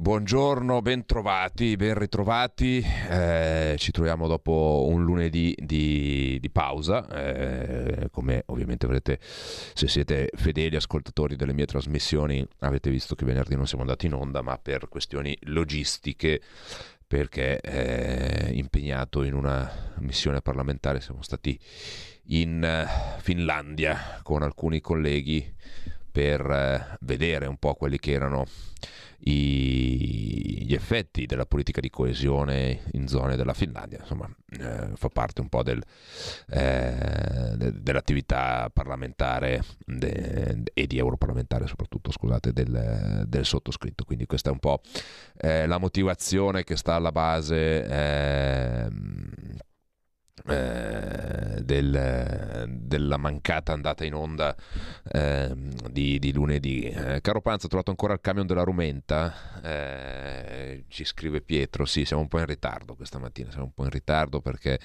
Buongiorno, bentrovati, ben ritrovati. Eh, ci troviamo dopo un lunedì di, di pausa. Eh, come ovviamente avrete, se siete fedeli ascoltatori delle mie trasmissioni, avete visto che venerdì non siamo andati in onda, ma per questioni logistiche, perché eh, impegnato in una missione parlamentare, siamo stati in Finlandia con alcuni colleghi per eh, vedere un po' quelli che erano i, gli effetti della politica di coesione in zone della Finlandia. Insomma, eh, fa parte un po' del, eh, dell'attività parlamentare de, e di europarlamentare soprattutto, scusate, del, del, sottoscritto. Quindi questa è un po' eh, la motivazione che sta alla base ehm, eh, del, della mancata andata in onda eh, di, di, lunedì. Eh, caro Panza, ho trovato ancora il camion della Rumenta? Eh, ci scrive Pietro. Sì, siamo un po' in ritardo questa mattina, siamo un po' in ritardo perché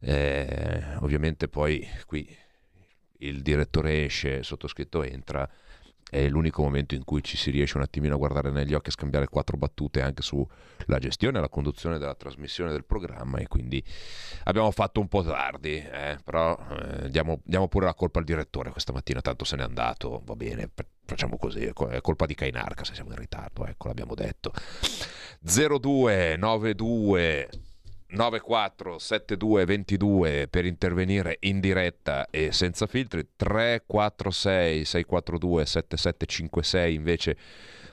eh, ovviamente poi qui il direttore esce, il sottoscritto entra è l'unico momento in cui ci si riesce un attimino a guardare negli occhi e scambiare quattro battute anche sulla gestione e la conduzione della trasmissione del programma e quindi abbiamo fatto un po' tardi, eh, però eh, diamo, diamo, pure la colpa al direttore questa mattina, tanto se n'è andato, va bene, facciamo così, è colpa di Kainarca se siamo in ritardo, ecco l'abbiamo detto. 0292 947222 per intervenire in diretta e senza filtri. 346 642 7756 invece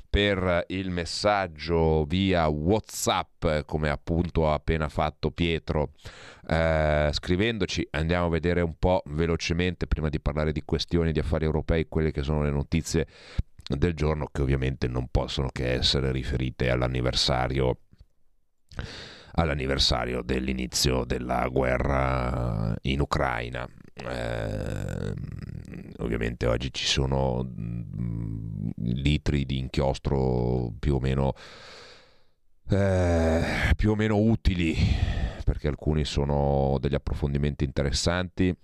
per il messaggio via whatsapp come appunto ha appena fatto Pietro. Eh, scrivendoci andiamo a vedere un po' velocemente prima di parlare di questioni di affari europei quelle che sono le notizie del giorno che ovviamente non possono che essere riferite all'anniversario all'anniversario dell'inizio della guerra in Ucraina. Eh, ovviamente oggi ci sono mm, litri di inchiostro più o meno, eh, più o meno utili perché alcuni sono degli approfondimenti interessanti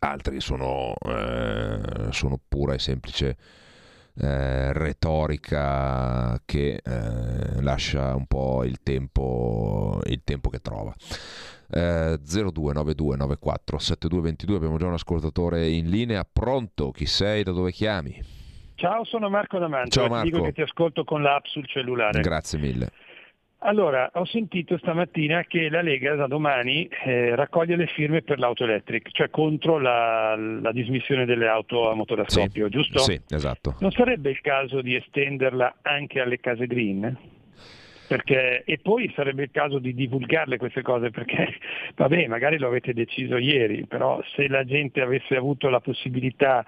altri sono, eh, sono pura e semplice eh, retorica che eh, lascia un po' il tempo, il tempo che trova. Eh, 029294 7222 abbiamo già un ascoltatore in linea. Pronto? Chi sei? Da dove chiami? Ciao sono Marco D'Amanto ciao Marco. dico che ti ascolto con l'app sul cellulare. Grazie mille allora, ho sentito stamattina che la Lega da domani eh, raccoglie le firme per l'auto elettrica, cioè contro la, la, dismissione delle auto a motore a scoppio, sì, giusto? Sì, esatto. Non sarebbe il caso di estenderla anche alle case green? Perché, e poi sarebbe il caso di divulgarle queste cose perché, vabbè, magari lo avete deciso ieri, però se la gente avesse avuto la possibilità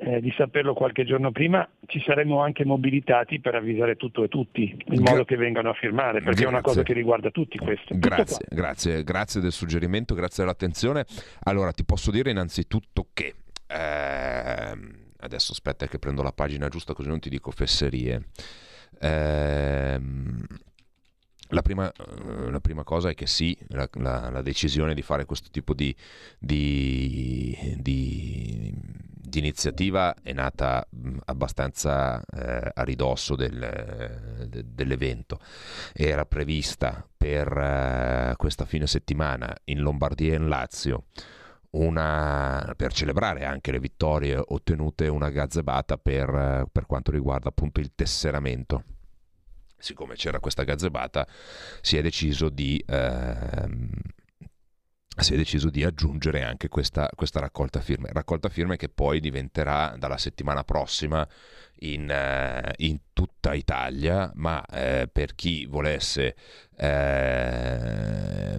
eh, di saperlo qualche giorno prima, ci saremmo anche mobilitati per avvisare tutto e tutti, in modo che vengano a firmare, perché grazie. è una cosa che riguarda tutti questo. Grazie, grazie, grazie del suggerimento, grazie dell'attenzione. Allora, ti posso dire innanzitutto che... Eh, adesso aspetta che prendo la pagina giusta così non ti dico fesserie. Eh, la prima, eh, la prima, cosa è che sì, la, la, la, decisione di fare questo tipo di, di, di, di iniziativa è nata abbastanza eh, a ridosso del, de, dell'evento. Era prevista per eh, questa fine settimana in Lombardia e in Lazio una, per celebrare anche le vittorie ottenute una gazzebata per, per quanto riguarda appunto il tesseramento siccome c'era questa gazzebata, si è deciso di, ehm, si è deciso di aggiungere anche questa, questa, raccolta firme. Raccolta firme che poi diventerà dalla settimana prossima in, eh, in tutta Italia, ma eh, per chi volesse eh,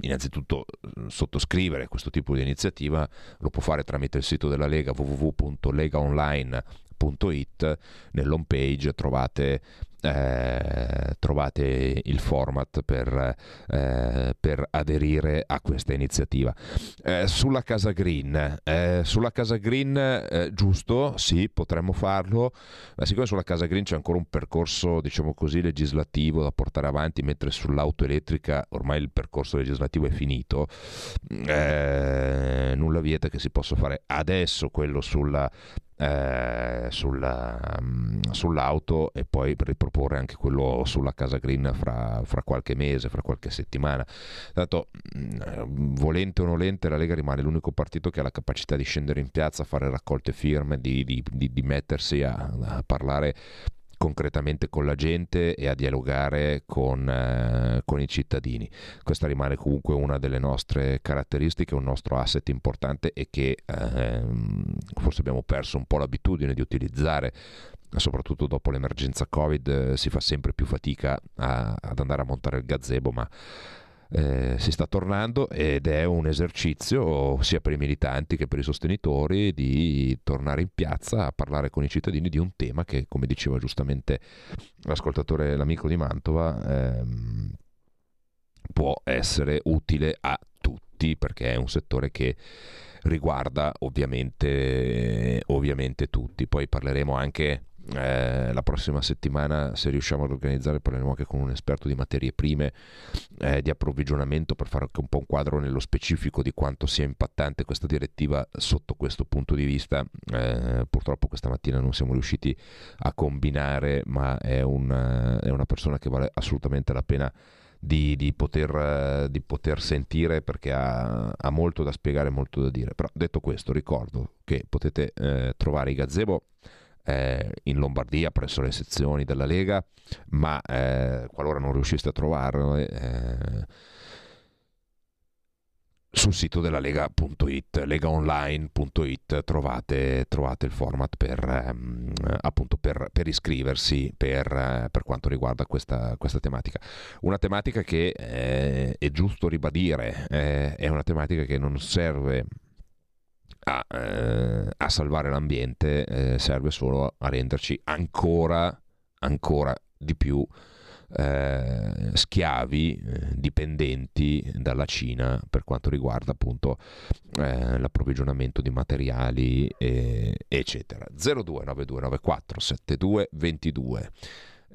innanzitutto sottoscrivere questo tipo di iniziativa lo può fare tramite il sito della Lega www.legaonline.com www.lega.it nell'home page trovate eh, trovate il format per, eh, per, aderire a questa iniziativa. Eh, sulla Casa Green, eh, sulla Casa Green eh, giusto, sì, potremmo farlo, ma siccome sulla Casa Green c'è ancora un percorso, diciamo così, legislativo da portare avanti, mentre sull'auto elettrica ormai il percorso legislativo è finito, eh, nulla vieta che si possa fare adesso quello sulla eh, sulla, mm, sull'auto e poi riproporre anche quello sulla casa green fra, fra, qualche mese, fra qualche settimana. Tanto, mm, volente o nolente, la Lega rimane l'unico partito che ha la capacità di scendere in piazza, fare raccolte firme, di, di, di, di mettersi a, a parlare concretamente con la gente e a dialogare con, eh, con, i cittadini. Questa rimane comunque una delle nostre caratteristiche, un nostro asset importante e che eh, forse abbiamo perso un po' l'abitudine di utilizzare soprattutto dopo l'emergenza Covid eh, si fa sempre più fatica a, ad andare a montare il gazebo, ma eh, si sta tornando ed è un esercizio sia per i militanti che per i sostenitori di tornare in piazza a parlare con i cittadini di un tema che, come diceva giustamente l'ascoltatore, l'amico di Mantova, ehm, può essere utile a tutti perché è un settore che riguarda ovviamente, ovviamente tutti. Poi parleremo anche eh, la prossima settimana, se riusciamo ad organizzare, parleremo anche con un esperto di materie prime, eh, di approvvigionamento, per fare anche un po' un quadro nello specifico di quanto sia impattante questa direttiva sotto questo punto di vista. Eh, purtroppo questa mattina non siamo riusciti a combinare, ma è, un, è una persona che vale assolutamente la pena. Di, di, poter, di, poter, sentire perché ha, ha, molto da spiegare, molto da dire. Però detto questo, ricordo che potete eh, trovare i gazebo eh, in Lombardia presso le sezioni della Lega, ma eh, qualora non riusciste a trovarlo, eh, sul sito della lega.it, legaonline.it trovate, trovate il format per, ehm, appunto per, per iscriversi per, per, quanto riguarda questa, questa, tematica. Una tematica che eh, è giusto ribadire, eh, è una tematica che non serve a, eh, a salvare l'ambiente eh, serve solo a renderci ancora, ancora di più eh, schiavi, eh, dipendenti dalla Cina per quanto riguarda appunto eh, l'approvvigionamento di materiali, eccetera. 0292947222.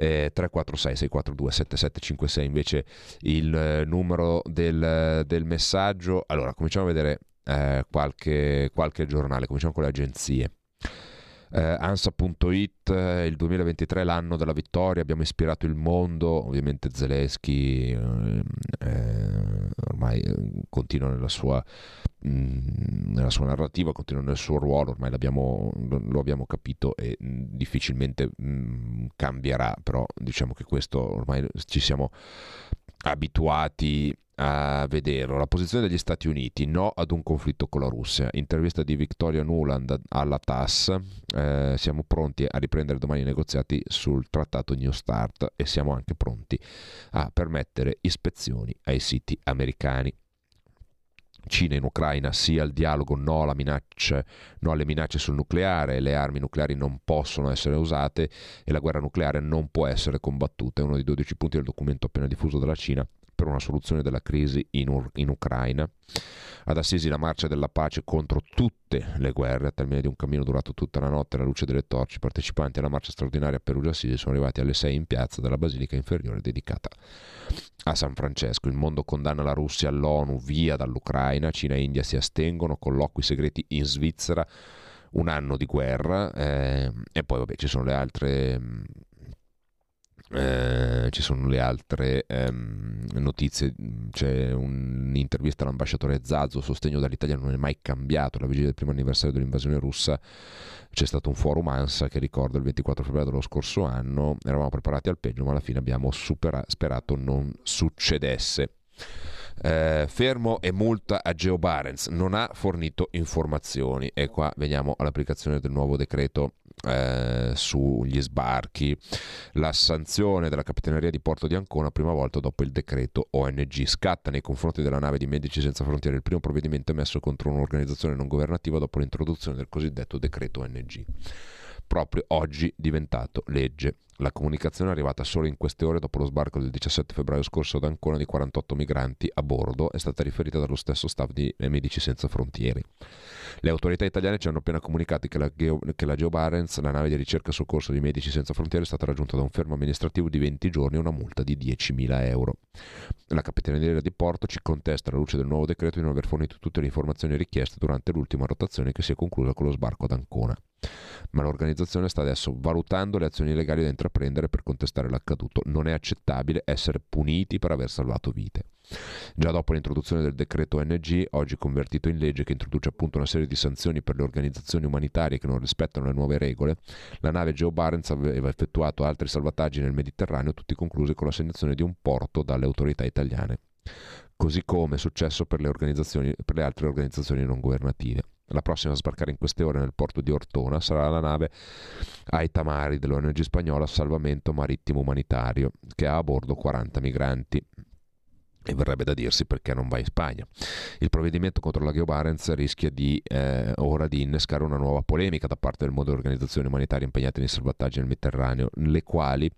Eh, 346 642 7756 invece il eh, numero del, del messaggio allora cominciamo a vedere eh, qualche, qualche giornale, cominciamo con le agenzie. Eh, ANSA.it, eh, il 2023 l'anno della vittoria, abbiamo ispirato il mondo, ovviamente Zelensky eh, eh ormai eh, continua nella sua, mh, mm, nella sua, narrativa, continua nel suo ruolo, ormai lo, lo, abbiamo capito e mh, mm, difficilmente mh, mm, cambierà, però diciamo che questo ormai ci siamo abituati a vederlo. La posizione degli Stati Uniti, no ad un conflitto con la Russia. Intervista di Victoria Nuland alla TAS. Eh, siamo pronti a riprendere domani i negoziati sul trattato New Start e siamo anche pronti a permettere ispezioni ai siti americani. Cina in Ucraina sì al dialogo, no, alla minaccia, no alle minacce sul nucleare, le armi nucleari non possono essere usate e la guerra nucleare non può essere combattuta. È uno dei 12 punti del documento appena diffuso dalla Cina per una soluzione della crisi in, Ur- in Ucraina. Ad Assisi la marcia della pace contro tutte le guerre, a termine di un cammino durato tutta la notte alla luce delle torce, i partecipanti alla marcia straordinaria a Perugia-Assisi sono arrivati alle 6 in piazza della Basilica Inferiore dedicata a San Francesco. Il mondo condanna la Russia all'ONU via dall'Ucraina, Cina e India si astengono, colloqui segreti in Svizzera, un anno di guerra eh, e poi vabbè ci sono le altre eh, ci sono le altre ehm, notizie, c'è un'intervista all'ambasciatore Zazzo, sostegno dall'Italia non è mai cambiato, la vigilia del primo anniversario dell'invasione russa c'è stato un forum ANSA che ricordo il 24 febbraio dello scorso anno, eravamo preparati al peggio ma alla fine abbiamo supera- sperato non succedesse. Eh, fermo e multa a Geo Barents, non ha fornito informazioni e qua veniamo all'applicazione del nuovo decreto eh, sugli sbarchi, la sanzione della Capitaneria di Porto di Ancona prima volta dopo il decreto ONG. Scatta nei confronti della nave di Medici Senza Frontiere il primo provvedimento emesso contro un'organizzazione non governativa dopo l'introduzione del cosiddetto decreto ONG. Proprio oggi diventato legge. La comunicazione è arrivata solo in queste ore dopo lo sbarco del 17 febbraio scorso ad Ancona di 48 migranti a bordo, è stata riferita dallo stesso staff di Medici Senza Frontiere. Le autorità italiane ci hanno appena comunicato che la, Geo, che la Geo Barents, la nave di ricerca e soccorso di Medici Senza Frontiere, è stata raggiunta da un fermo amministrativo di 20 giorni e una multa di 10.000 euro. La Capitaneria di Porto ci contesta, alla luce del nuovo decreto, di non aver fornito tutte le informazioni richieste durante l'ultima rotazione che si è conclusa con lo sbarco ad Ancona ma l'organizzazione sta adesso valutando le azioni legali da intraprendere per contestare l'accaduto. Non è accettabile essere puniti per aver salvato vite. Già dopo l'introduzione del decreto ONG, oggi convertito in legge che introduce appunto una serie di sanzioni per le organizzazioni umanitarie che non rispettano le nuove regole, la nave Geo Barents aveva effettuato altri salvataggi nel Mediterraneo, tutti conclusi con l'assegnazione di un porto dalle autorità italiane così come è successo per le, per le altre organizzazioni non governative. La prossima a sbarcare in queste ore nel porto di Ortona sarà la nave Aitamari dell'ONG spagnola Salvamento Marittimo Umanitario, che ha a bordo 40 migranti e verrebbe da dirsi perché non va in Spagna. Il provvedimento contro la Barents rischia di eh, ora di innescare una nuova polemica da parte del mondo delle organizzazioni umanitarie impegnate nei salvataggi nel Mediterraneo, le quali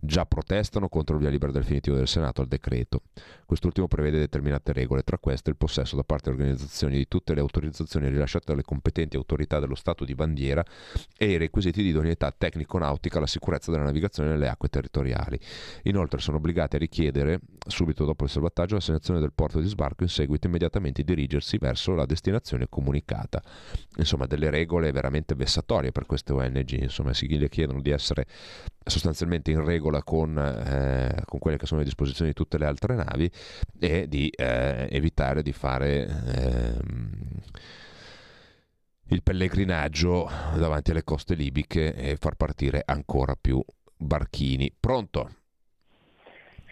già protestano contro il via libera definitivo del Senato al decreto. Quest'ultimo prevede determinate regole, tra queste il possesso da parte delle organizzazioni di tutte le autorizzazioni rilasciate dalle competenti autorità dello Stato di bandiera e i requisiti di idoneità tecnico-nautica alla sicurezza della navigazione nelle acque territoriali. Inoltre sono obbligati a richiedere, subito dopo il salvataggio, salvataggio l'assegnazione del porto di sbarco in seguito immediatamente dirigersi verso la destinazione comunicata. Insomma, delle regole veramente vessatorie per queste ONG, insomma, si le chiedono di essere sostanzialmente in regola con, eh, con, quelle che sono le disposizioni di tutte le altre navi e di eh, evitare di fare ehm, il pellegrinaggio davanti alle coste libiche e far partire ancora più barchini. Pronto?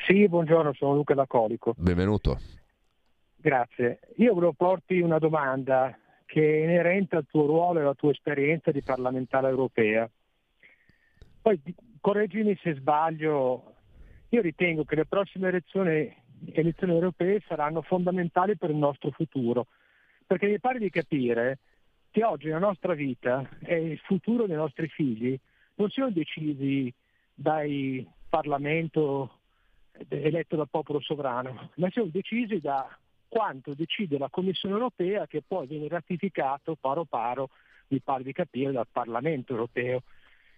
Sì, buongiorno, sono Luca da Colico. Benvenuto. Grazie. Io volevo porti una domanda che è inerente al tuo ruolo e alla tua esperienza di parlamentare europea. Poi correggimi se sbaglio, io ritengo che le prossime elezioni, elezioni europee saranno fondamentali per il nostro futuro, perché mi pare di capire che oggi la nostra vita e il futuro dei nostri figli non siano decisi dai Parlamento eletto dal popolo sovrano, ma sono decisi da quanto decide la Commissione europea che poi viene ratificato paro paro, mi pare di capire, dal Parlamento europeo.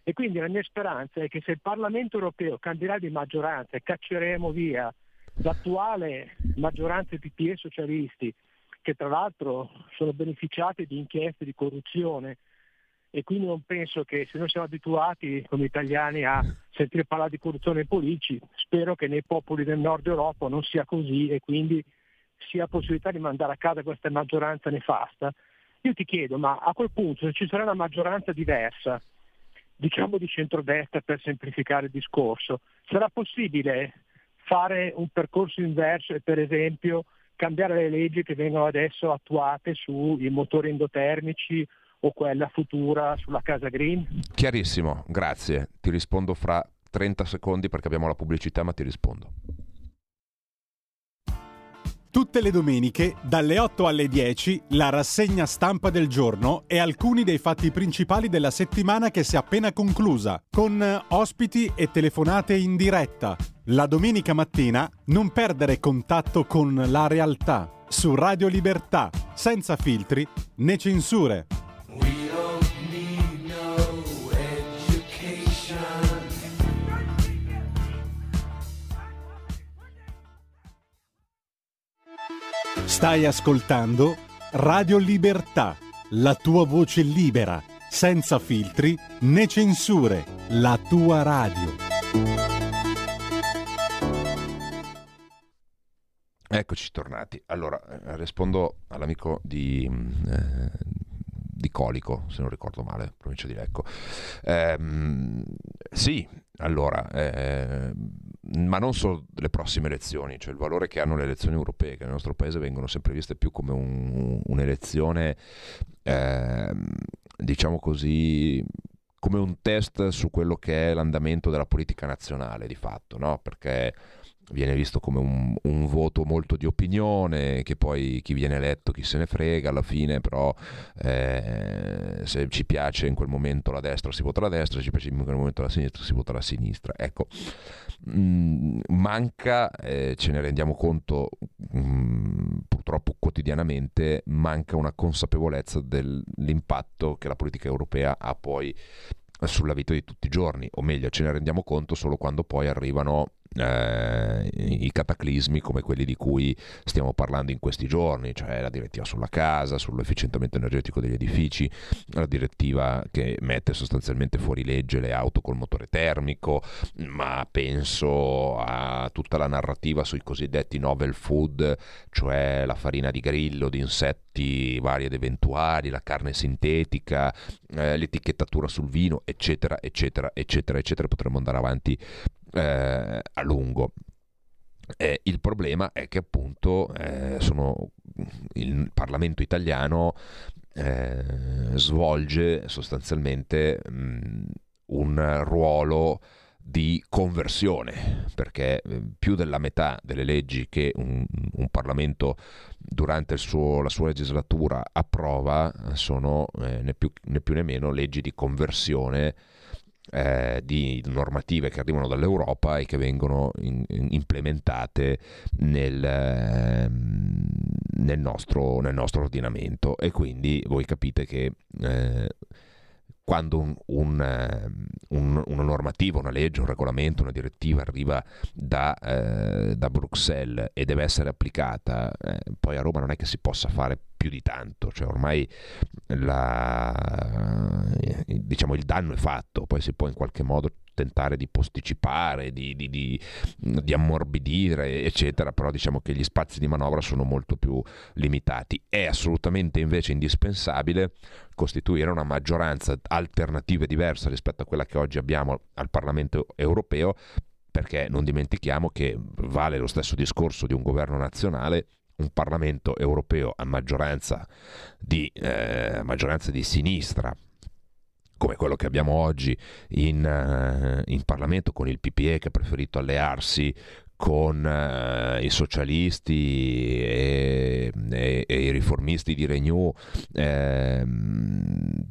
E quindi la mia speranza è che se il Parlamento europeo cambierà di maggioranza e cacceremo via l'attuale maggioranza PPE socialisti, che tra l'altro sono beneficiati di inchieste di corruzione e quindi non penso che se noi siamo abituati come italiani a sentire parlare di corruzione nei politici, spero che nei popoli del nord Europa non sia così e quindi sia possibilità di mandare a casa questa maggioranza nefasta. Io ti chiedo, ma a quel punto se ci sarà una maggioranza diversa, diciamo di centrodestra per semplificare il discorso, sarà possibile fare un percorso inverso e per esempio cambiare le leggi che vengono adesso attuate sui motori endotermici o quella futura sulla casa green? Chiarissimo, grazie. Ti rispondo fra 30 secondi perché abbiamo la pubblicità, ma ti rispondo. Tutte le domeniche, dalle 8 alle 10, la rassegna stampa del giorno e alcuni dei fatti principali della settimana che si è appena conclusa, con ospiti e telefonate in diretta. La domenica mattina non perdere contatto con la realtà su Radio Libertà, senza filtri né censure. Stai ascoltando Radio Libertà, la tua voce libera, senza filtri né censure, la tua radio. Eccoci tornati. Allora, eh, rispondo all'amico di, eh, di Colico, se non ricordo male, provincia di Lecco. Eh, sì, allora, eh, ma non solo le prossime elezioni, cioè il valore che hanno le elezioni europee, che nel nostro paese vengono sempre viste più come un, un'elezione, eh, diciamo così, come un test su quello che è l'andamento della politica nazionale di fatto, no? perché viene visto come un, un, voto molto di opinione, che poi chi viene eletto chi se ne frega, alla fine però eh, se ci piace in quel momento la destra si vota la destra, se ci piace in quel momento la sinistra si vota la sinistra. Ecco, mh, mm, manca, eh, ce ne rendiamo conto mh, mm, purtroppo quotidianamente, manca una consapevolezza dell'impatto che la politica europea ha poi sulla vita di tutti i giorni, o meglio, ce ne rendiamo conto solo quando poi arrivano eh, i cataclismi come quelli di cui stiamo parlando in questi giorni, cioè la direttiva sulla casa, sull'efficientamento energetico degli edifici, la direttiva che mette sostanzialmente fuori legge le auto col motore termico, ma penso a tutta la narrativa sui cosiddetti novel food, cioè la farina di grillo, di insetti vari ed eventuali, la carne sintetica, eh, l'etichettatura sul vino, eccetera, eccetera, eccetera, eccetera. Potremmo andare avanti eh, a lungo. Eh, il problema è che appunto eh, sono, il Parlamento italiano eh, svolge sostanzialmente mh, un ruolo di conversione, perché eh, più della metà delle leggi che un, un Parlamento durante suo, la sua legislatura approva sono eh, né, più, né più né meno leggi di conversione eh, di normative che arrivano dall'Europa e che vengono in, in implementate nel, eh, nel, nostro, nel, nostro, ordinamento. E quindi voi capite che eh, quando un, ehm, un, una normativa, una legge, un regolamento, una direttiva arriva da, eh, da Bruxelles e deve essere applicata, eh, poi a Roma non è che si possa fare più di tanto, cioè ormai la, diciamo, il danno è fatto, poi si può in qualche modo tentare di posticipare, di, di, di, di, ammorbidire, eccetera, però diciamo che gli spazi di manovra sono molto più limitati. È assolutamente invece indispensabile costituire una maggioranza alternativa e diversa rispetto a quella che oggi abbiamo al Parlamento europeo, perché non dimentichiamo che vale lo stesso discorso di un governo nazionale un Parlamento europeo a maggioranza di, eh, maggioranza di sinistra come quello che abbiamo oggi in, uh, in, Parlamento con il PPE che ha preferito allearsi con uh, i socialisti e, e, e, i riformisti di Renew eh,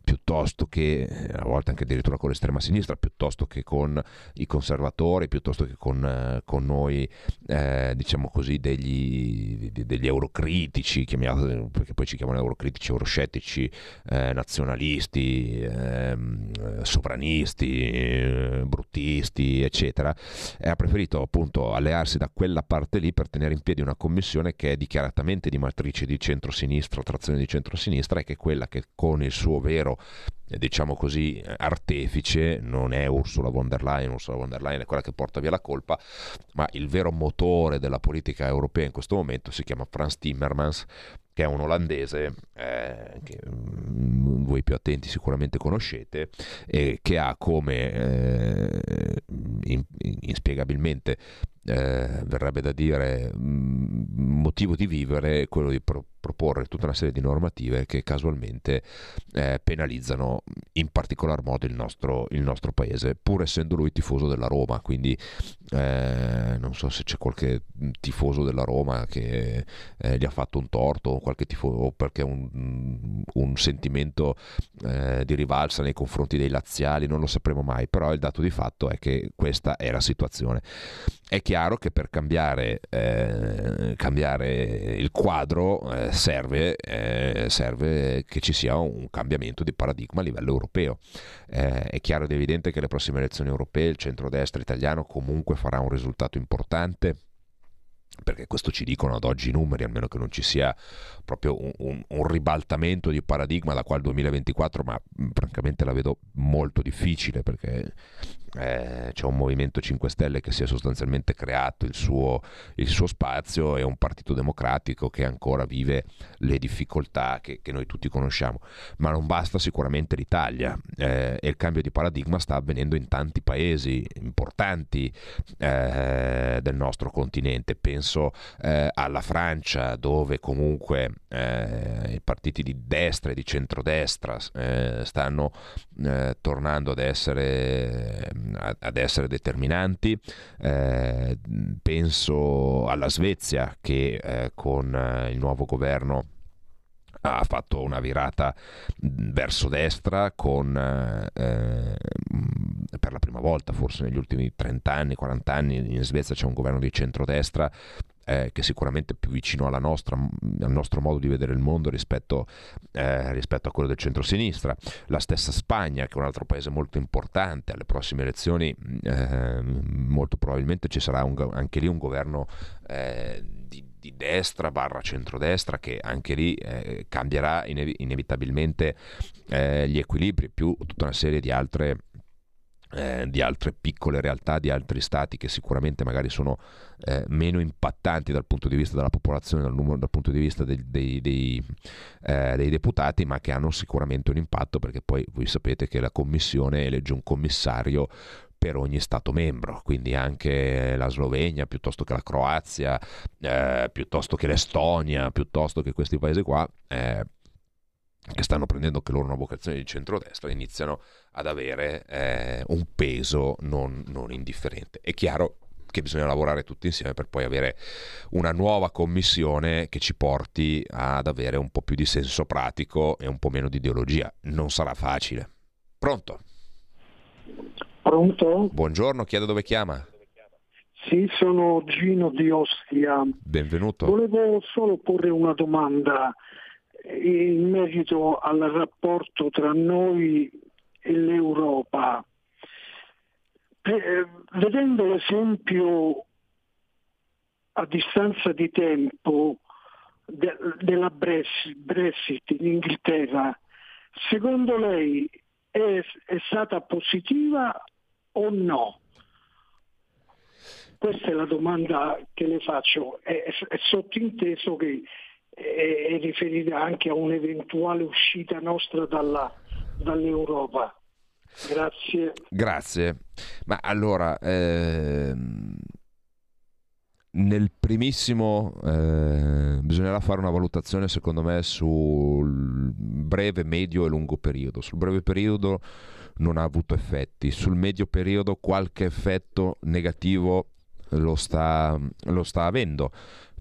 piuttosto che a volte anche addirittura con l'estrema sinistra piuttosto che con i conservatori piuttosto che con, uh, con noi eh, diciamo così degli, degli eurocritici perché poi ci chiamano eurocritici euroscettici eh, nazionalisti ehm, sovranisti bruttisti eccetera ha preferito appunto allearsi allearsi da quella parte lì per tenere in piedi una commissione che è dichiaratamente di matrice di centro-sinistra, trazione di centro-sinistra e che è quella che con il suo vero diciamo così, artefice non è Ursula von der Leyen, Ursula von der Leyen è quella che porta via la colpa, ma il vero motore della politica europea in questo momento si chiama Franz Timmermans, che è un olandese eh, che mm, voi più attenti sicuramente conoscete, e che ha come eh, in, inspiegabilmente eh, verrebbe da dire mm, motivo di vivere quello di pro- proporre tutta una serie di normative che casualmente eh, penalizzano in particolar modo il nostro, il nostro, paese, pur essendo lui tifoso della Roma, quindi eh, non so se c'è qualche tifoso della Roma che eh, gli ha fatto un torto o, qualche tifo- o perché un, un sentimento eh, di rivalsa nei confronti dei laziali, non lo sapremo mai, però il dato di fatto è che questa è la situazione. È chiaro che per cambiare, eh, cambiare il quadro eh, serve, eh, serve, che ci sia un cambiamento di paradigma a livello europeo. Eh, è chiaro ed evidente che le prossime elezioni europee il centrodestra italiano comunque farà un risultato importante perché questo ci dicono ad oggi i numeri, almeno che non ci sia proprio un, un, un, ribaltamento di paradigma da qua al 2024, ma francamente la vedo molto difficile perché eh, c'è un Movimento 5 Stelle che si è sostanzialmente creato il suo, il suo, spazio e un Partito Democratico che ancora vive le difficoltà che, che noi tutti conosciamo. Ma non basta sicuramente l'Italia eh, e il cambio di paradigma sta avvenendo in tanti paesi importanti eh, del nostro continente. Penso eh, alla Francia dove comunque eh, i partiti di destra e di centrodestra eh, stanno tornando ad essere ad essere determinanti. Eh, penso alla Svezia che eh, con eh, il nuovo governo ha fatto una virata verso destra con eh, per la prima volta forse negli ultimi 30 anni, 40 anni in Svezia c'è un governo di centrodestra eh, che è sicuramente più vicino nostra, al nostro modo di vedere il mondo rispetto, eh, rispetto a quello del centro-sinistra. La stessa Spagna, che è un altro paese molto importante, alle prossime elezioni eh, molto probabilmente ci sarà un, anche lì un governo eh, di, di, destra barra centrodestra che anche lì eh, cambierà inev- inevitabilmente eh, gli equilibri, più tutta una serie di altre eh, di altre piccole realtà di altri stati che sicuramente magari sono eh, meno impattanti dal punto di vista della popolazione, dal, numero, dal punto di vista dei, dei, dei, eh, dei, deputati, ma che hanno sicuramente un impatto perché poi voi sapete che la Commissione elegge un commissario per ogni Stato membro, quindi anche la Slovenia piuttosto che la Croazia, eh, piuttosto che l'Estonia, piuttosto che questi paesi qua eh, che stanno prendendo anche loro una vocazione di centrodestra, iniziano ad avere eh, un peso non, non indifferente. È chiaro che bisogna lavorare tutti insieme per poi avere una nuova commissione che ci porti ad avere un po' più di senso pratico e un po' meno di ideologia. Non sarà facile. Pronto? Pronto? Buongiorno, chiedo dove chiama. Sì, sono Gino di Ostia. Benvenuto. Volevo solo porre una domanda in merito al rapporto tra noi l'Europa. Eh, vedendo l'esempio a distanza di tempo de, della Brexit in Inghilterra, secondo lei è, è stata positiva o no? Questa è la domanda che le faccio. È, è sottinteso che è riferita anche a un'eventuale uscita nostra dalla, dall'Europa. Grazie. Grazie. Ma allora, ehm, nel primissimo eh, bisognerà fare una valutazione secondo me sul breve, medio e lungo periodo. Sul breve periodo non ha avuto effetti, sul medio periodo qualche effetto negativo lo sta, lo sta avendo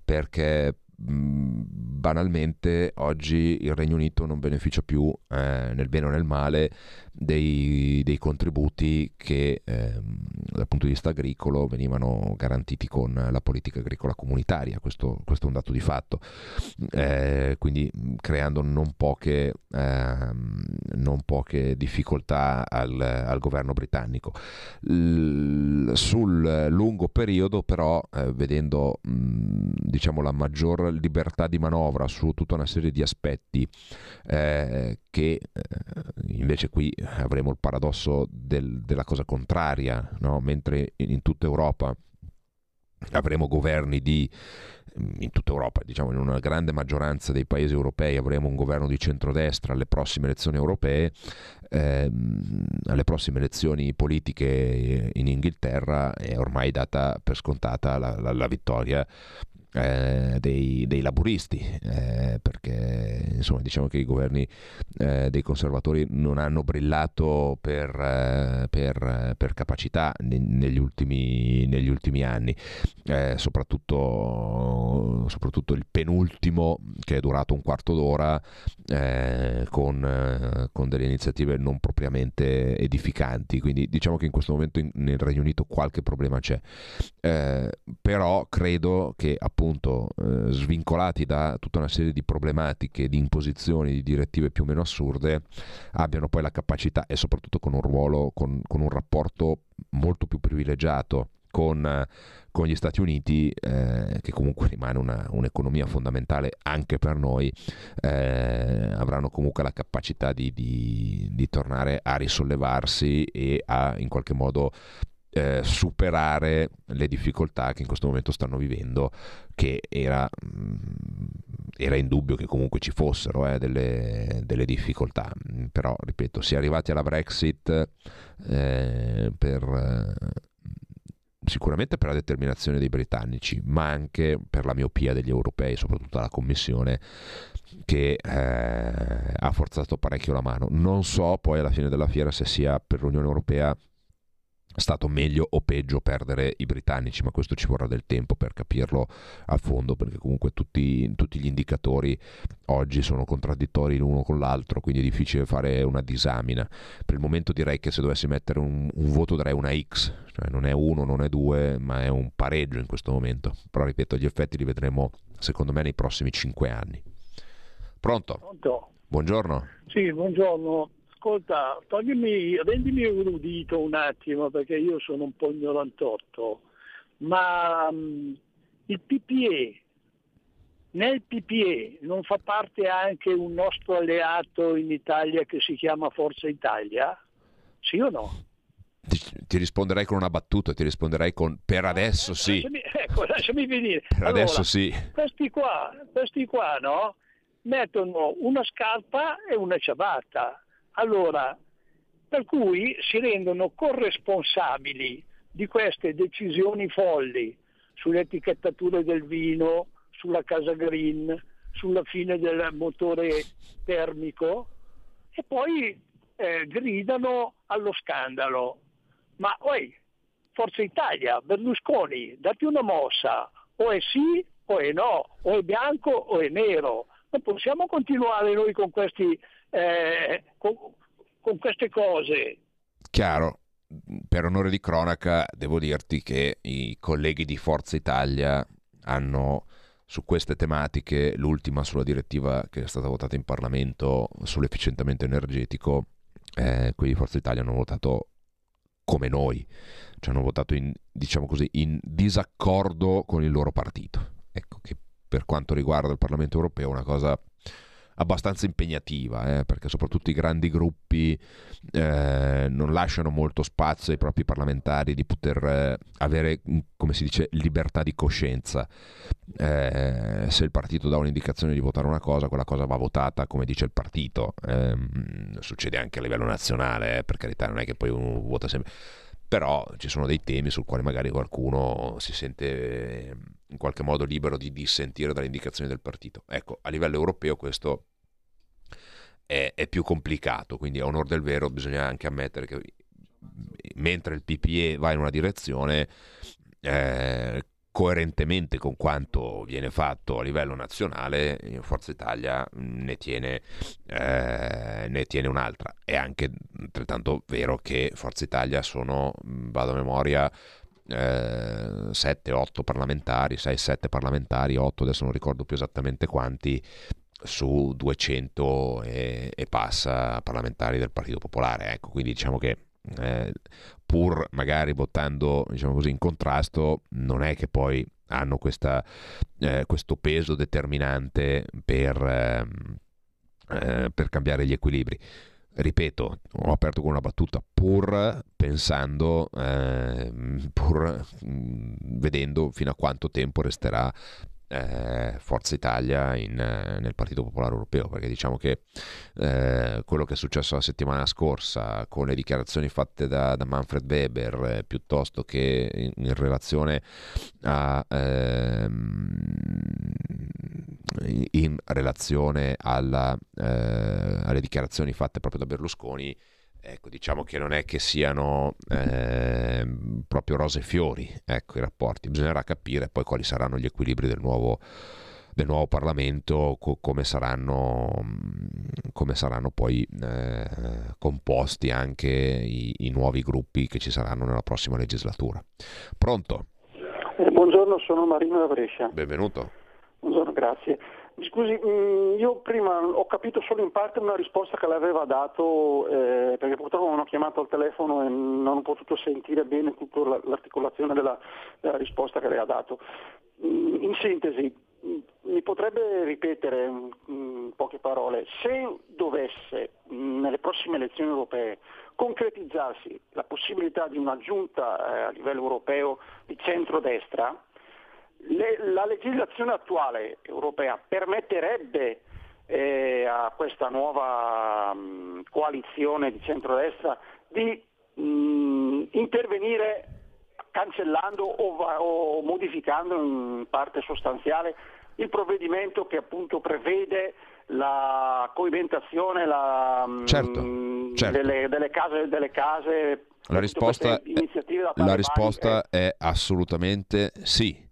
perché banalmente oggi il Regno Unito non beneficia più eh, nel bene o nel male dei, dei contributi che eh, dal punto di vista agricolo venivano garantiti con la politica agricola comunitaria, questo, questo è un dato di fatto, eh, quindi creando non poche, ehm, non poche difficoltà al, al, governo britannico. L- sul lungo periodo però, eh, vedendo mh, diciamo, la maggior libertà di manovra su tutta una serie di aspetti eh, che eh, invece qui avremo il paradosso del, della cosa contraria, no? mentre in tutta Europa avremo governi di in tutta Europa, diciamo in una grande maggioranza dei paesi europei avremo un governo di centrodestra alle prossime elezioni europee, ehm, alle prossime elezioni politiche in Inghilterra è ormai data per scontata la, la, la vittoria eh, dei, dei, laburisti, eh, perché insomma diciamo che i governi eh, dei conservatori non hanno brillato per, eh, per, per capacità negli ultimi, negli ultimi anni, eh, soprattutto, soprattutto, il penultimo che è durato un quarto d'ora eh, con, con, delle iniziative non propriamente edificanti, quindi diciamo che in questo momento in, nel Regno Unito qualche problema c'è, però credo che appunto appunto eh, svincolati da tutta una serie di problematiche, di imposizioni, di direttive più o meno assurde, abbiano poi la capacità e soprattutto con un ruolo, con, con un rapporto molto più privilegiato con, con, gli Stati Uniti, eh, che comunque rimane una, un'economia fondamentale anche per noi, eh, avranno comunque la capacità di, di, di, tornare a risollevarsi e a in qualche modo eh, superare le difficoltà che in questo momento stanno vivendo, che era, mh, mm, era indubbio che comunque ci fossero eh, delle, delle, difficoltà, però ripeto, si è arrivati alla Brexit eh, per, eh, sicuramente per la determinazione dei britannici, ma anche per la miopia degli europei, soprattutto la Commissione, che eh, ha forzato parecchio la mano. Non so poi alla fine della fiera se sia per l'Unione Europea stato meglio o peggio perdere i britannici, ma questo ci vorrà del tempo per capirlo a fondo, perché comunque tutti, tutti gli indicatori oggi sono contraddittori l'uno con l'altro, quindi è difficile fare una disamina. Per il momento direi che se dovessi mettere un, un voto darei una X, cioè non è uno, non è due, ma è un pareggio in questo momento. Però ripeto, gli effetti li vedremo secondo me nei prossimi cinque anni. Pronto? Pronto? Buongiorno. Sì, buongiorno ascolta, toglimi, rendimi erudito un attimo perché io sono un po' ignorantotto, ma um, il PPE, nel PPE non fa parte anche un nostro alleato in Italia che si chiama Forza Italia? Sì o no? Ti, ti risponderei con una battuta, ti risponderei con per adesso sì. Lasciami, ecco, lasciami venire. Per allora, adesso sì. Questi qua, questi qua, no? Mettono una scarpa e una ciabatta allora, per cui si rendono corresponsabili di queste decisioni folli sulle etichettature del vino, sulla casa green, sulla fine del motore termico e poi eh, gridano allo scandalo. Ma oi, Forza Italia, Berlusconi, dati una mossa, o è sì o è no, o è bianco o è nero. Non possiamo continuare noi con questi eh, con, con queste cose. Chiaro, per onore di cronaca devo dirti che i colleghi di Forza Italia hanno su queste tematiche, l'ultima sulla direttiva che è stata votata in Parlamento sull'efficientamento energetico, eh, quelli di Forza Italia hanno votato come noi, cioè hanno votato in, diciamo così, in disaccordo con il loro partito. Ecco che per quanto riguarda il Parlamento europeo è una cosa abbastanza impegnativa, eh, perché soprattutto i grandi gruppi eh, non lasciano molto spazio ai propri parlamentari di poter eh, avere, come si dice, libertà di coscienza. Eh, se il partito dà un'indicazione di votare una cosa, quella cosa va votata come dice il partito. Ehm, succede anche a livello nazionale, eh, per carità, non è che poi uno vota sempre però ci sono dei temi sul quale magari qualcuno si sente in qualche modo libero di dissentire dalle indicazioni del partito. Ecco, a livello europeo questo è, è più complicato, quindi a onore del vero bisogna anche ammettere che mentre il PPE va in una direzione, eh, coerentemente con quanto viene fatto a livello nazionale, Forza Italia ne tiene, eh, ne tiene un'altra. È anche altrettanto vero che Forza Italia sono, vado a memoria, eh, 7-8 parlamentari, 6-7 parlamentari, 8 adesso non ricordo più esattamente quanti, su 200 e, e passa parlamentari del Partito Popolare. Ecco, quindi diciamo che eh, pur magari votando diciamo così, in contrasto, non è che poi hanno questa, eh, questo peso determinante per, ehm, eh, per cambiare gli equilibri. Ripeto, ho aperto con una battuta pur pensando, eh, pur mm, vedendo fino a quanto tempo resterà eh, Forza Italia in, eh, nel Partito Popolare Europeo, perché diciamo che eh, quello che è successo la settimana scorsa con le dichiarazioni fatte da, da Manfred Weber, eh, piuttosto che in, in relazione a, ehm, in relazione alla, eh, alle dichiarazioni fatte proprio da Berlusconi, ecco, diciamo che non è che siano eh, proprio rose e fiori ecco, i rapporti, bisognerà capire poi quali saranno gli equilibri del nuovo, del nuovo Parlamento, co- come, saranno, come saranno poi eh, composti anche i, i, nuovi gruppi che ci saranno nella prossima legislatura. Pronto? Eh, buongiorno, sono Marino da Brescia. Benvenuto. Buongiorno, grazie. Scusi, mm, io prima ho capito solo in parte una risposta che l'aveva dato, eh, perché purtroppo non ho chiamato al telefono e non ho potuto sentire bene tutta l'articolazione della, della risposta che lei ha dato. Mm, in sintesi, mm, mi potrebbe ripetere in poche parole, se dovesse nelle prossime elezioni europee concretizzarsi la possibilità di una giunta eh, a livello europeo di centrodestra, le, la legislazione attuale europea permetterebbe eh, a questa nuova mh, coalizione di centrodestra di mh, intervenire cancellando o, o, modificando in parte sostanziale il provvedimento che appunto prevede la coibentazione la, certo, certo. Delle, delle, case, delle case La risposta, la risposta è assolutamente sì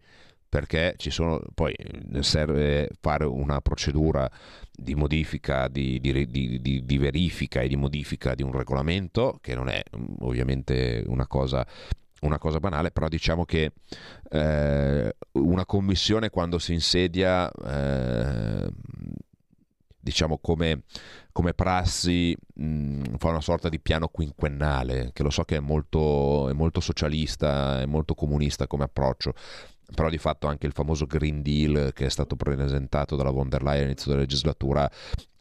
perché ci sono, poi serve fare una procedura di modifica, di, di, di, di, verifica e di modifica di un regolamento, che non è ovviamente una cosa, una cosa banale, però diciamo che eh, una commissione quando si insedia, eh, diciamo come, come prassi, mh, fa una sorta di piano quinquennale, che lo so che è molto, è molto socialista, è molto comunista come approccio, però di fatto anche il famoso Green Deal che è stato presentato dalla von der Leyen all'inizio della legislatura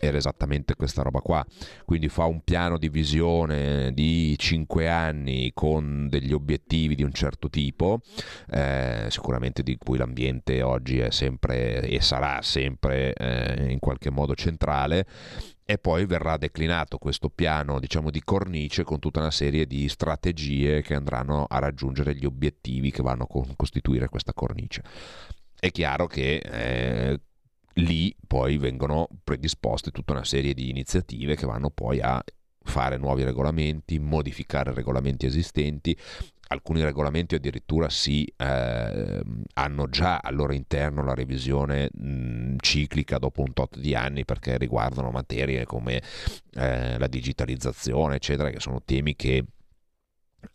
era esattamente questa roba qua. Quindi fa un piano di visione di 5 anni con degli obiettivi di un certo tipo, eh, sicuramente di cui l'ambiente oggi è sempre e sarà sempre eh, in qualche modo centrale e poi verrà declinato questo piano diciamo di cornice con tutta una serie di strategie che andranno a raggiungere gli obiettivi che vanno a costituire questa cornice. È chiaro che eh, lì poi vengono predisposte tutta una serie di iniziative che vanno poi a fare nuovi regolamenti, modificare regolamenti esistenti, alcuni regolamenti addirittura si eh, hanno già al loro interno la revisione mh, ciclica dopo un tot di anni perché riguardano materie come eh, la digitalizzazione, eccetera, che sono temi che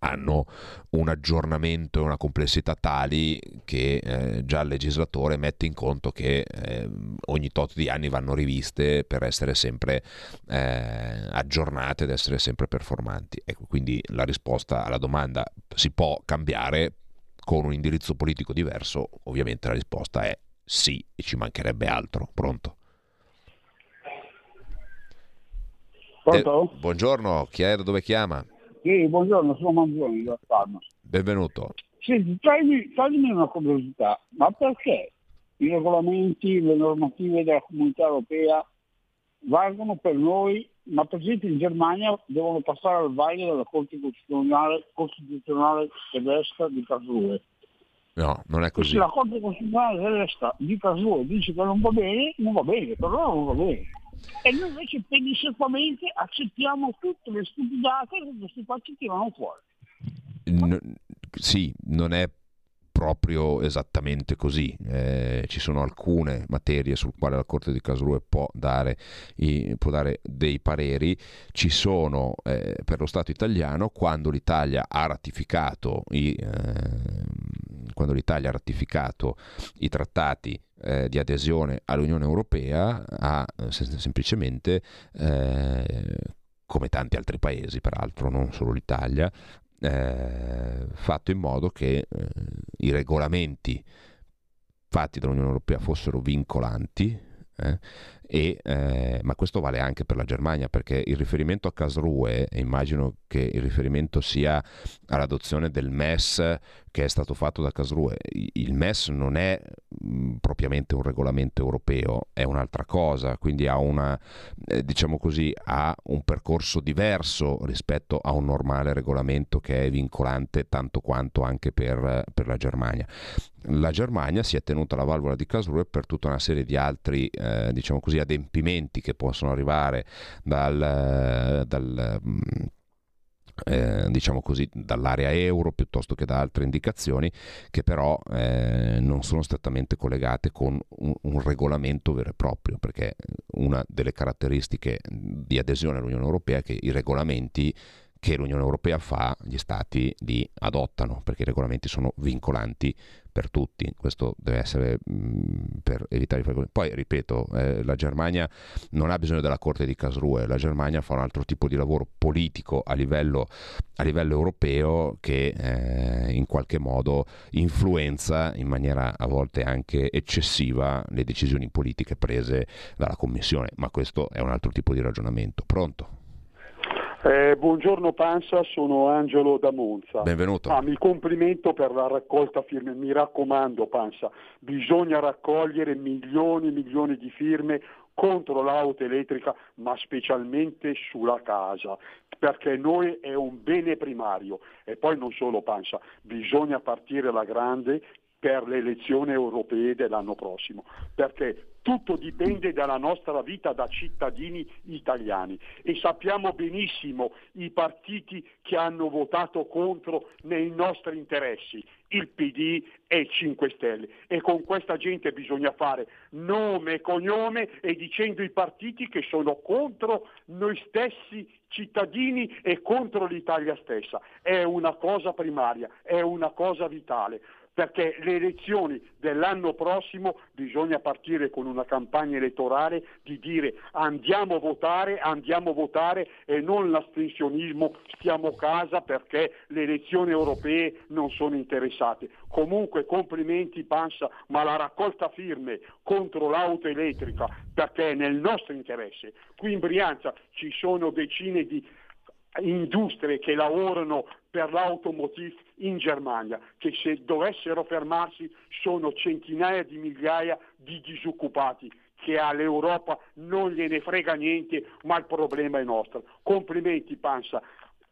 hanno un aggiornamento e una complessità tali che eh, già il legislatore mette in conto che eh, ogni tot di anni vanno riviste per essere sempre eh, aggiornate ed essere sempre performanti. Ecco, quindi la risposta alla domanda si può cambiare con un indirizzo politico diverso? Ovviamente la risposta è sì e ci mancherebbe altro. Pronto? Pronto? buongiorno, chi è da dove chiama? Sì, buongiorno, sono Manzoni da Parma. Benvenuto. Senti, toglimi, toglimi una curiosità, ma perché i regolamenti, le normative della comunità europea valgono per noi, ma per esempio in Germania devono passare al vaglio della Corte Costituzionale, Costituzionale tedesca di Karlsruhe. No, non è così. Se la Corte Costituzionale tedesca di Karlsruhe dice che non va bene, non va bene, per loro non va bene. E noi invece pedissequamente accettiamo tutte le stupidate che questi qua ci tirano fuori. No, sì, non è proprio esattamente così. Eh, ci sono alcune materie sul quale la Corte di Karlsruhe può dare, i, può dare dei pareri. Ci sono eh, per lo Stato italiano quando l'Italia ha ratificato i, eh, quando l'Italia ha ratificato i trattati eh, di adesione all'Unione Europea ha eh, semplicemente, eh, come tanti altri paesi peraltro, non solo l'Italia, eh, fatto in modo che eh, i regolamenti fatti dall'Unione Europea fossero vincolanti eh, e, eh, ma questo vale anche per la Germania perché il riferimento a Karlsruhe, e immagino che il riferimento sia all'adozione del MES che è stato fatto da Karlsruhe, il MES non è mh, propriamente un regolamento europeo, è un'altra cosa, quindi ha, una, eh, diciamo così, ha un percorso diverso rispetto a un normale regolamento che è vincolante tanto quanto anche per, per la Germania. La Germania si è tenuta la valvola di Karlsruhe per tutta una serie di altri, eh, diciamo così, adempimenti che possono arrivare dal, dal eh, diciamo così, dall'area euro piuttosto che da altre indicazioni che però eh, non sono strettamente collegate con un, un, regolamento vero e proprio, perché una delle caratteristiche di adesione all'Unione Europea è che i regolamenti che l'Unione Europea fa, gli stati li adottano, perché i regolamenti sono vincolanti per tutti, questo deve essere mm, per evitare i Poi, ripeto, eh, la Germania non ha bisogno della Corte di Karlsruhe, la Germania fa un altro tipo di lavoro politico a livello, a livello europeo che eh, in qualche modo influenza in maniera a volte anche eccessiva le decisioni politiche prese dalla Commissione, ma questo è un altro tipo di ragionamento. Pronto? Eh, buongiorno Pansa, sono Angelo da Monza. Benvenuto. Ah, mi complimento per la raccolta firme, mi raccomando Pansa, bisogna raccogliere milioni e milioni di firme contro l'auto elettrica, ma specialmente sulla casa, perché noi è un bene primario. E poi non solo Pansa, bisogna partire alla grande per le elezioni europee dell'anno prossimo, perché tutto dipende dalla nostra vita da cittadini italiani. E sappiamo benissimo i partiti che hanno votato contro nei nostri interessi, il PD e il 5 Stelle. E con questa gente bisogna fare nome e cognome e dicendo i partiti che sono contro noi stessi cittadini e contro l'Italia stessa. È una cosa primaria, è una cosa vitale perché le elezioni dell'anno prossimo bisogna partire con una campagna elettorale di dire andiamo a votare, andiamo a votare e non l'astensionismo stiamo a casa perché le elezioni europee non sono interessate. Comunque complimenti Pansa, ma la raccolta firme contro l'auto elettrica perché è nel nostro interesse. Qui in Brianza ci sono decine di industrie che lavorano per l'automotive in Germania, che se dovessero fermarsi sono centinaia di migliaia di disoccupati che all'Europa non gliene frega niente, ma il problema è nostro. Complimenti Pansa,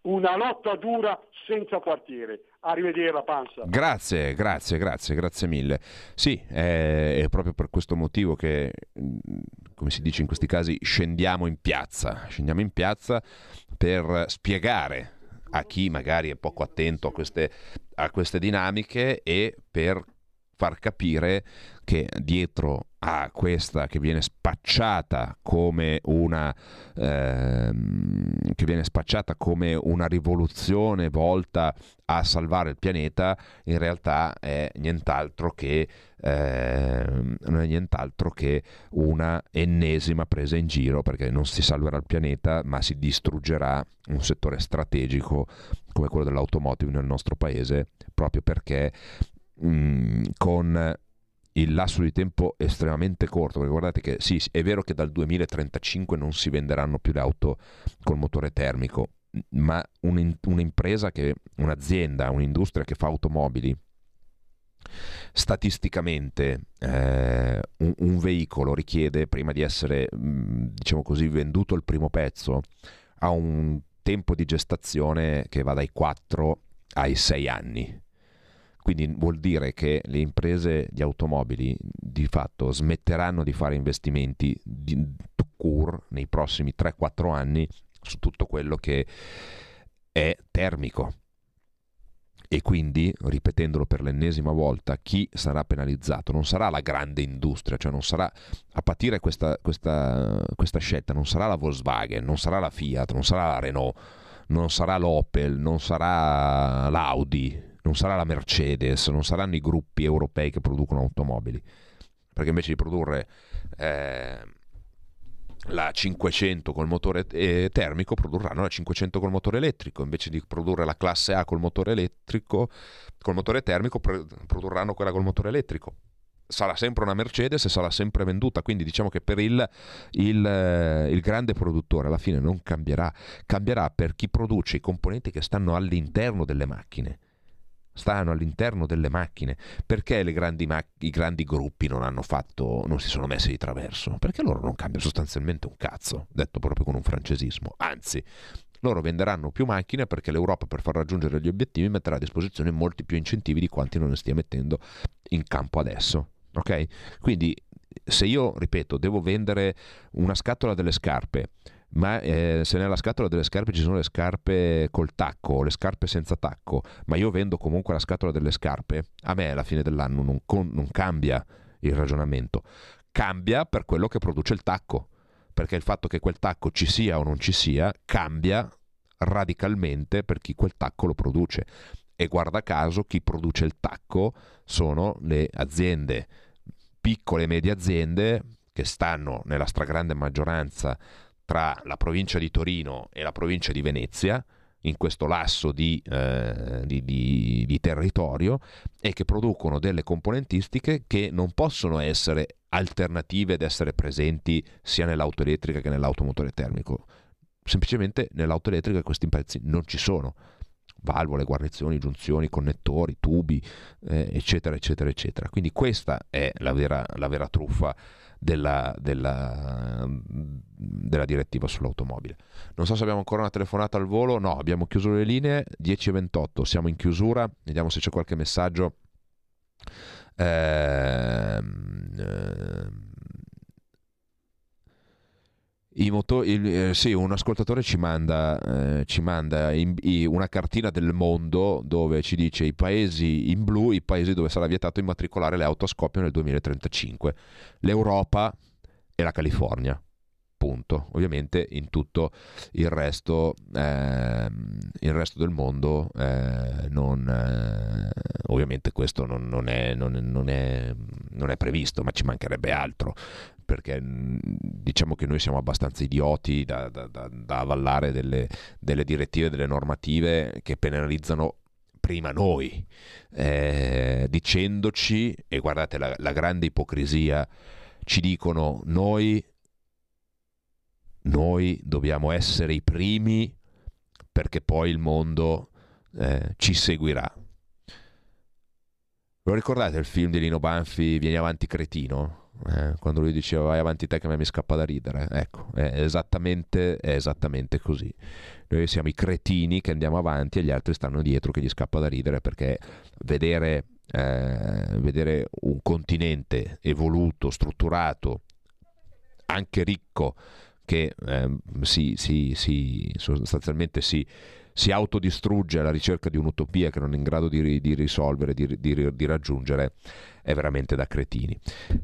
una lotta dura senza quartiere. Arrivederla Pansa. Grazie, grazie, grazie, grazie mille. Sì, è, è, proprio per questo motivo che, come si dice in questi casi, scendiamo in piazza. Scendiamo in piazza per spiegare a chi magari è poco attento a queste, a queste dinamiche e per far capire che dietro a questa che viene spacciata come una ehm, che viene spacciata come una rivoluzione volta a salvare il pianeta in realtà è nient'altro che ehm, non è nient'altro che una ennesima presa in giro perché non si salverà il pianeta ma si distruggerà un settore strategico come quello dell'automotive nel nostro paese proprio perché Mm, con il lasso di tempo estremamente corto, perché guardate che sì, è vero che dal 2035 non si venderanno più le auto col motore termico, ma un, un'impresa che, un'azienda, un'industria che fa automobili, statisticamente eh, un, un, veicolo richiede, prima di essere, mm, diciamo così, venduto il primo pezzo, ha un tempo di gestazione che va dai 4 ai 6 anni quindi vuol dire che le imprese di automobili di fatto smetteranno di fare investimenti di cour nei prossimi 3-4 anni su tutto quello che è termico. E quindi, ripetendolo per l'ennesima volta, chi sarà penalizzato non sarà la grande industria, cioè non sarà a patire questa, questa, questa scelta, non sarà la Volkswagen, non sarà la Fiat, non sarà la Renault, non sarà l'Opel, non sarà l'Audi, non sarà la Mercedes, non saranno i gruppi europei che producono automobili, perché invece di produrre eh, la 500 col motore eh, termico produrranno la 500 col motore elettrico, invece di produrre la classe A col motore elettrico, col motore termico produrranno quella col motore elettrico. Sarà sempre una Mercedes e sarà sempre venduta, quindi diciamo che per il, il, eh, il grande produttore alla fine non cambierà, cambierà per chi produce i componenti che stanno all'interno delle macchine stanno all'interno delle macchine. Perché grandi ma- i grandi gruppi non hanno fatto, non si sono messi di traverso? Perché loro non cambiano sostanzialmente un cazzo, detto proprio con un francesismo. Anzi, loro venderanno più macchine perché l'Europa per far raggiungere gli obiettivi metterà a disposizione molti più incentivi di quanti non ne stia mettendo in campo adesso. Ok? Quindi se io, ripeto, devo vendere una scatola delle scarpe ma eh, se nella scatola delle scarpe ci sono le scarpe col tacco, le scarpe senza tacco, ma io vendo comunque la scatola delle scarpe, a me alla fine dell'anno non, con, non cambia il ragionamento, cambia per quello che produce il tacco, perché il fatto che quel tacco ci sia o non ci sia cambia radicalmente per chi quel tacco lo produce. E guarda caso chi produce il tacco sono le aziende, piccole e medie aziende che stanno nella stragrande maggioranza tra la provincia di Torino e la provincia di Venezia, in questo lasso di, eh, di, di, di, territorio e che producono delle componentistiche che non possono essere alternative ed essere presenti sia nell'auto elettrica che nell'automotore termico. Semplicemente nell'auto elettrica questi pezzi non ci sono. Valvole, guarnizioni, giunzioni, connettori, tubi, eh, eccetera, eccetera, eccetera. Quindi questa è la vera, la vera truffa della, della, della, direttiva sull'automobile. Non so se abbiamo ancora una telefonata al volo, no, abbiamo chiuso le linee, 10.28, siamo in chiusura, vediamo se c'è qualche messaggio. Ehm, i motori, il, eh, sì, un ascoltatore ci manda, eh, ci manda in, in una cartina del mondo dove ci dice i paesi in blu, i paesi dove sarà vietato immatricolare le auto a scoppio nel 2035, l'Europa e la California punto. Ovviamente in tutto il resto, eh, il resto del mondo eh, non, eh, ovviamente questo non, non, è, non, è, non, è, previsto, ma ci mancherebbe altro. Perché diciamo che noi siamo abbastanza idioti da, da, da, da avallare delle, delle direttive, delle normative che penalizzano prima noi, eh, dicendoci, e guardate la, la grande ipocrisia, ci dicono noi noi dobbiamo essere i primi perché poi il mondo eh, ci seguirà. Lo ricordate il film di Lino Banfi, Vieni avanti cretino? Eh, quando lui diceva vai avanti te che a me mi scappa da ridere. Ecco, è esattamente, è esattamente così. Noi siamo i cretini che andiamo avanti e gli altri stanno dietro che gli scappa da ridere perché vedere, eh, vedere un continente evoluto, strutturato, anche ricco, che eh, si, si, si, sostanzialmente si, si, autodistrugge alla ricerca di un'utopia che non è in grado di, di risolvere, di, di, di, raggiungere, è veramente da cretini.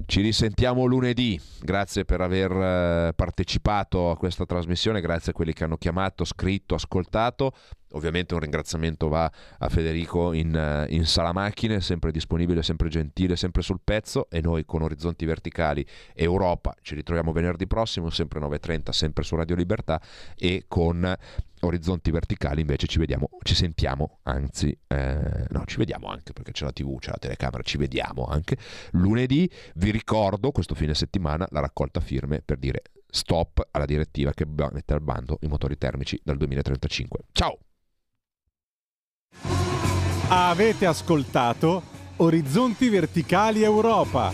Ci risentiamo lunedì, grazie per aver eh, partecipato a questa trasmissione, grazie a quelli che hanno chiamato, scritto, ascoltato. Ovviamente un ringraziamento va a Federico in, eh, in sala macchine, sempre disponibile, sempre gentile, sempre sul pezzo e noi con Orizzonti Verticali Europa ci ritroviamo venerdì prossimo, sempre 9.30, sempre su Radio Libertà e con Orizzonti Verticali invece ci vediamo, ci sentiamo, anzi, eh, no, ci vediamo anche perché c'è la tv, c'è la telecamera, ci vediamo anche lunedì. Vi ricordo questo fine settimana la raccolta firme per dire stop alla direttiva che mette al bando i motori termici dal 2035. Ciao! Avete ascoltato Orizzonti Verticali Europa.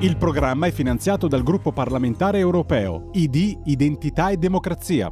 Il programma è finanziato dal gruppo parlamentare europeo ID Identità e Democrazia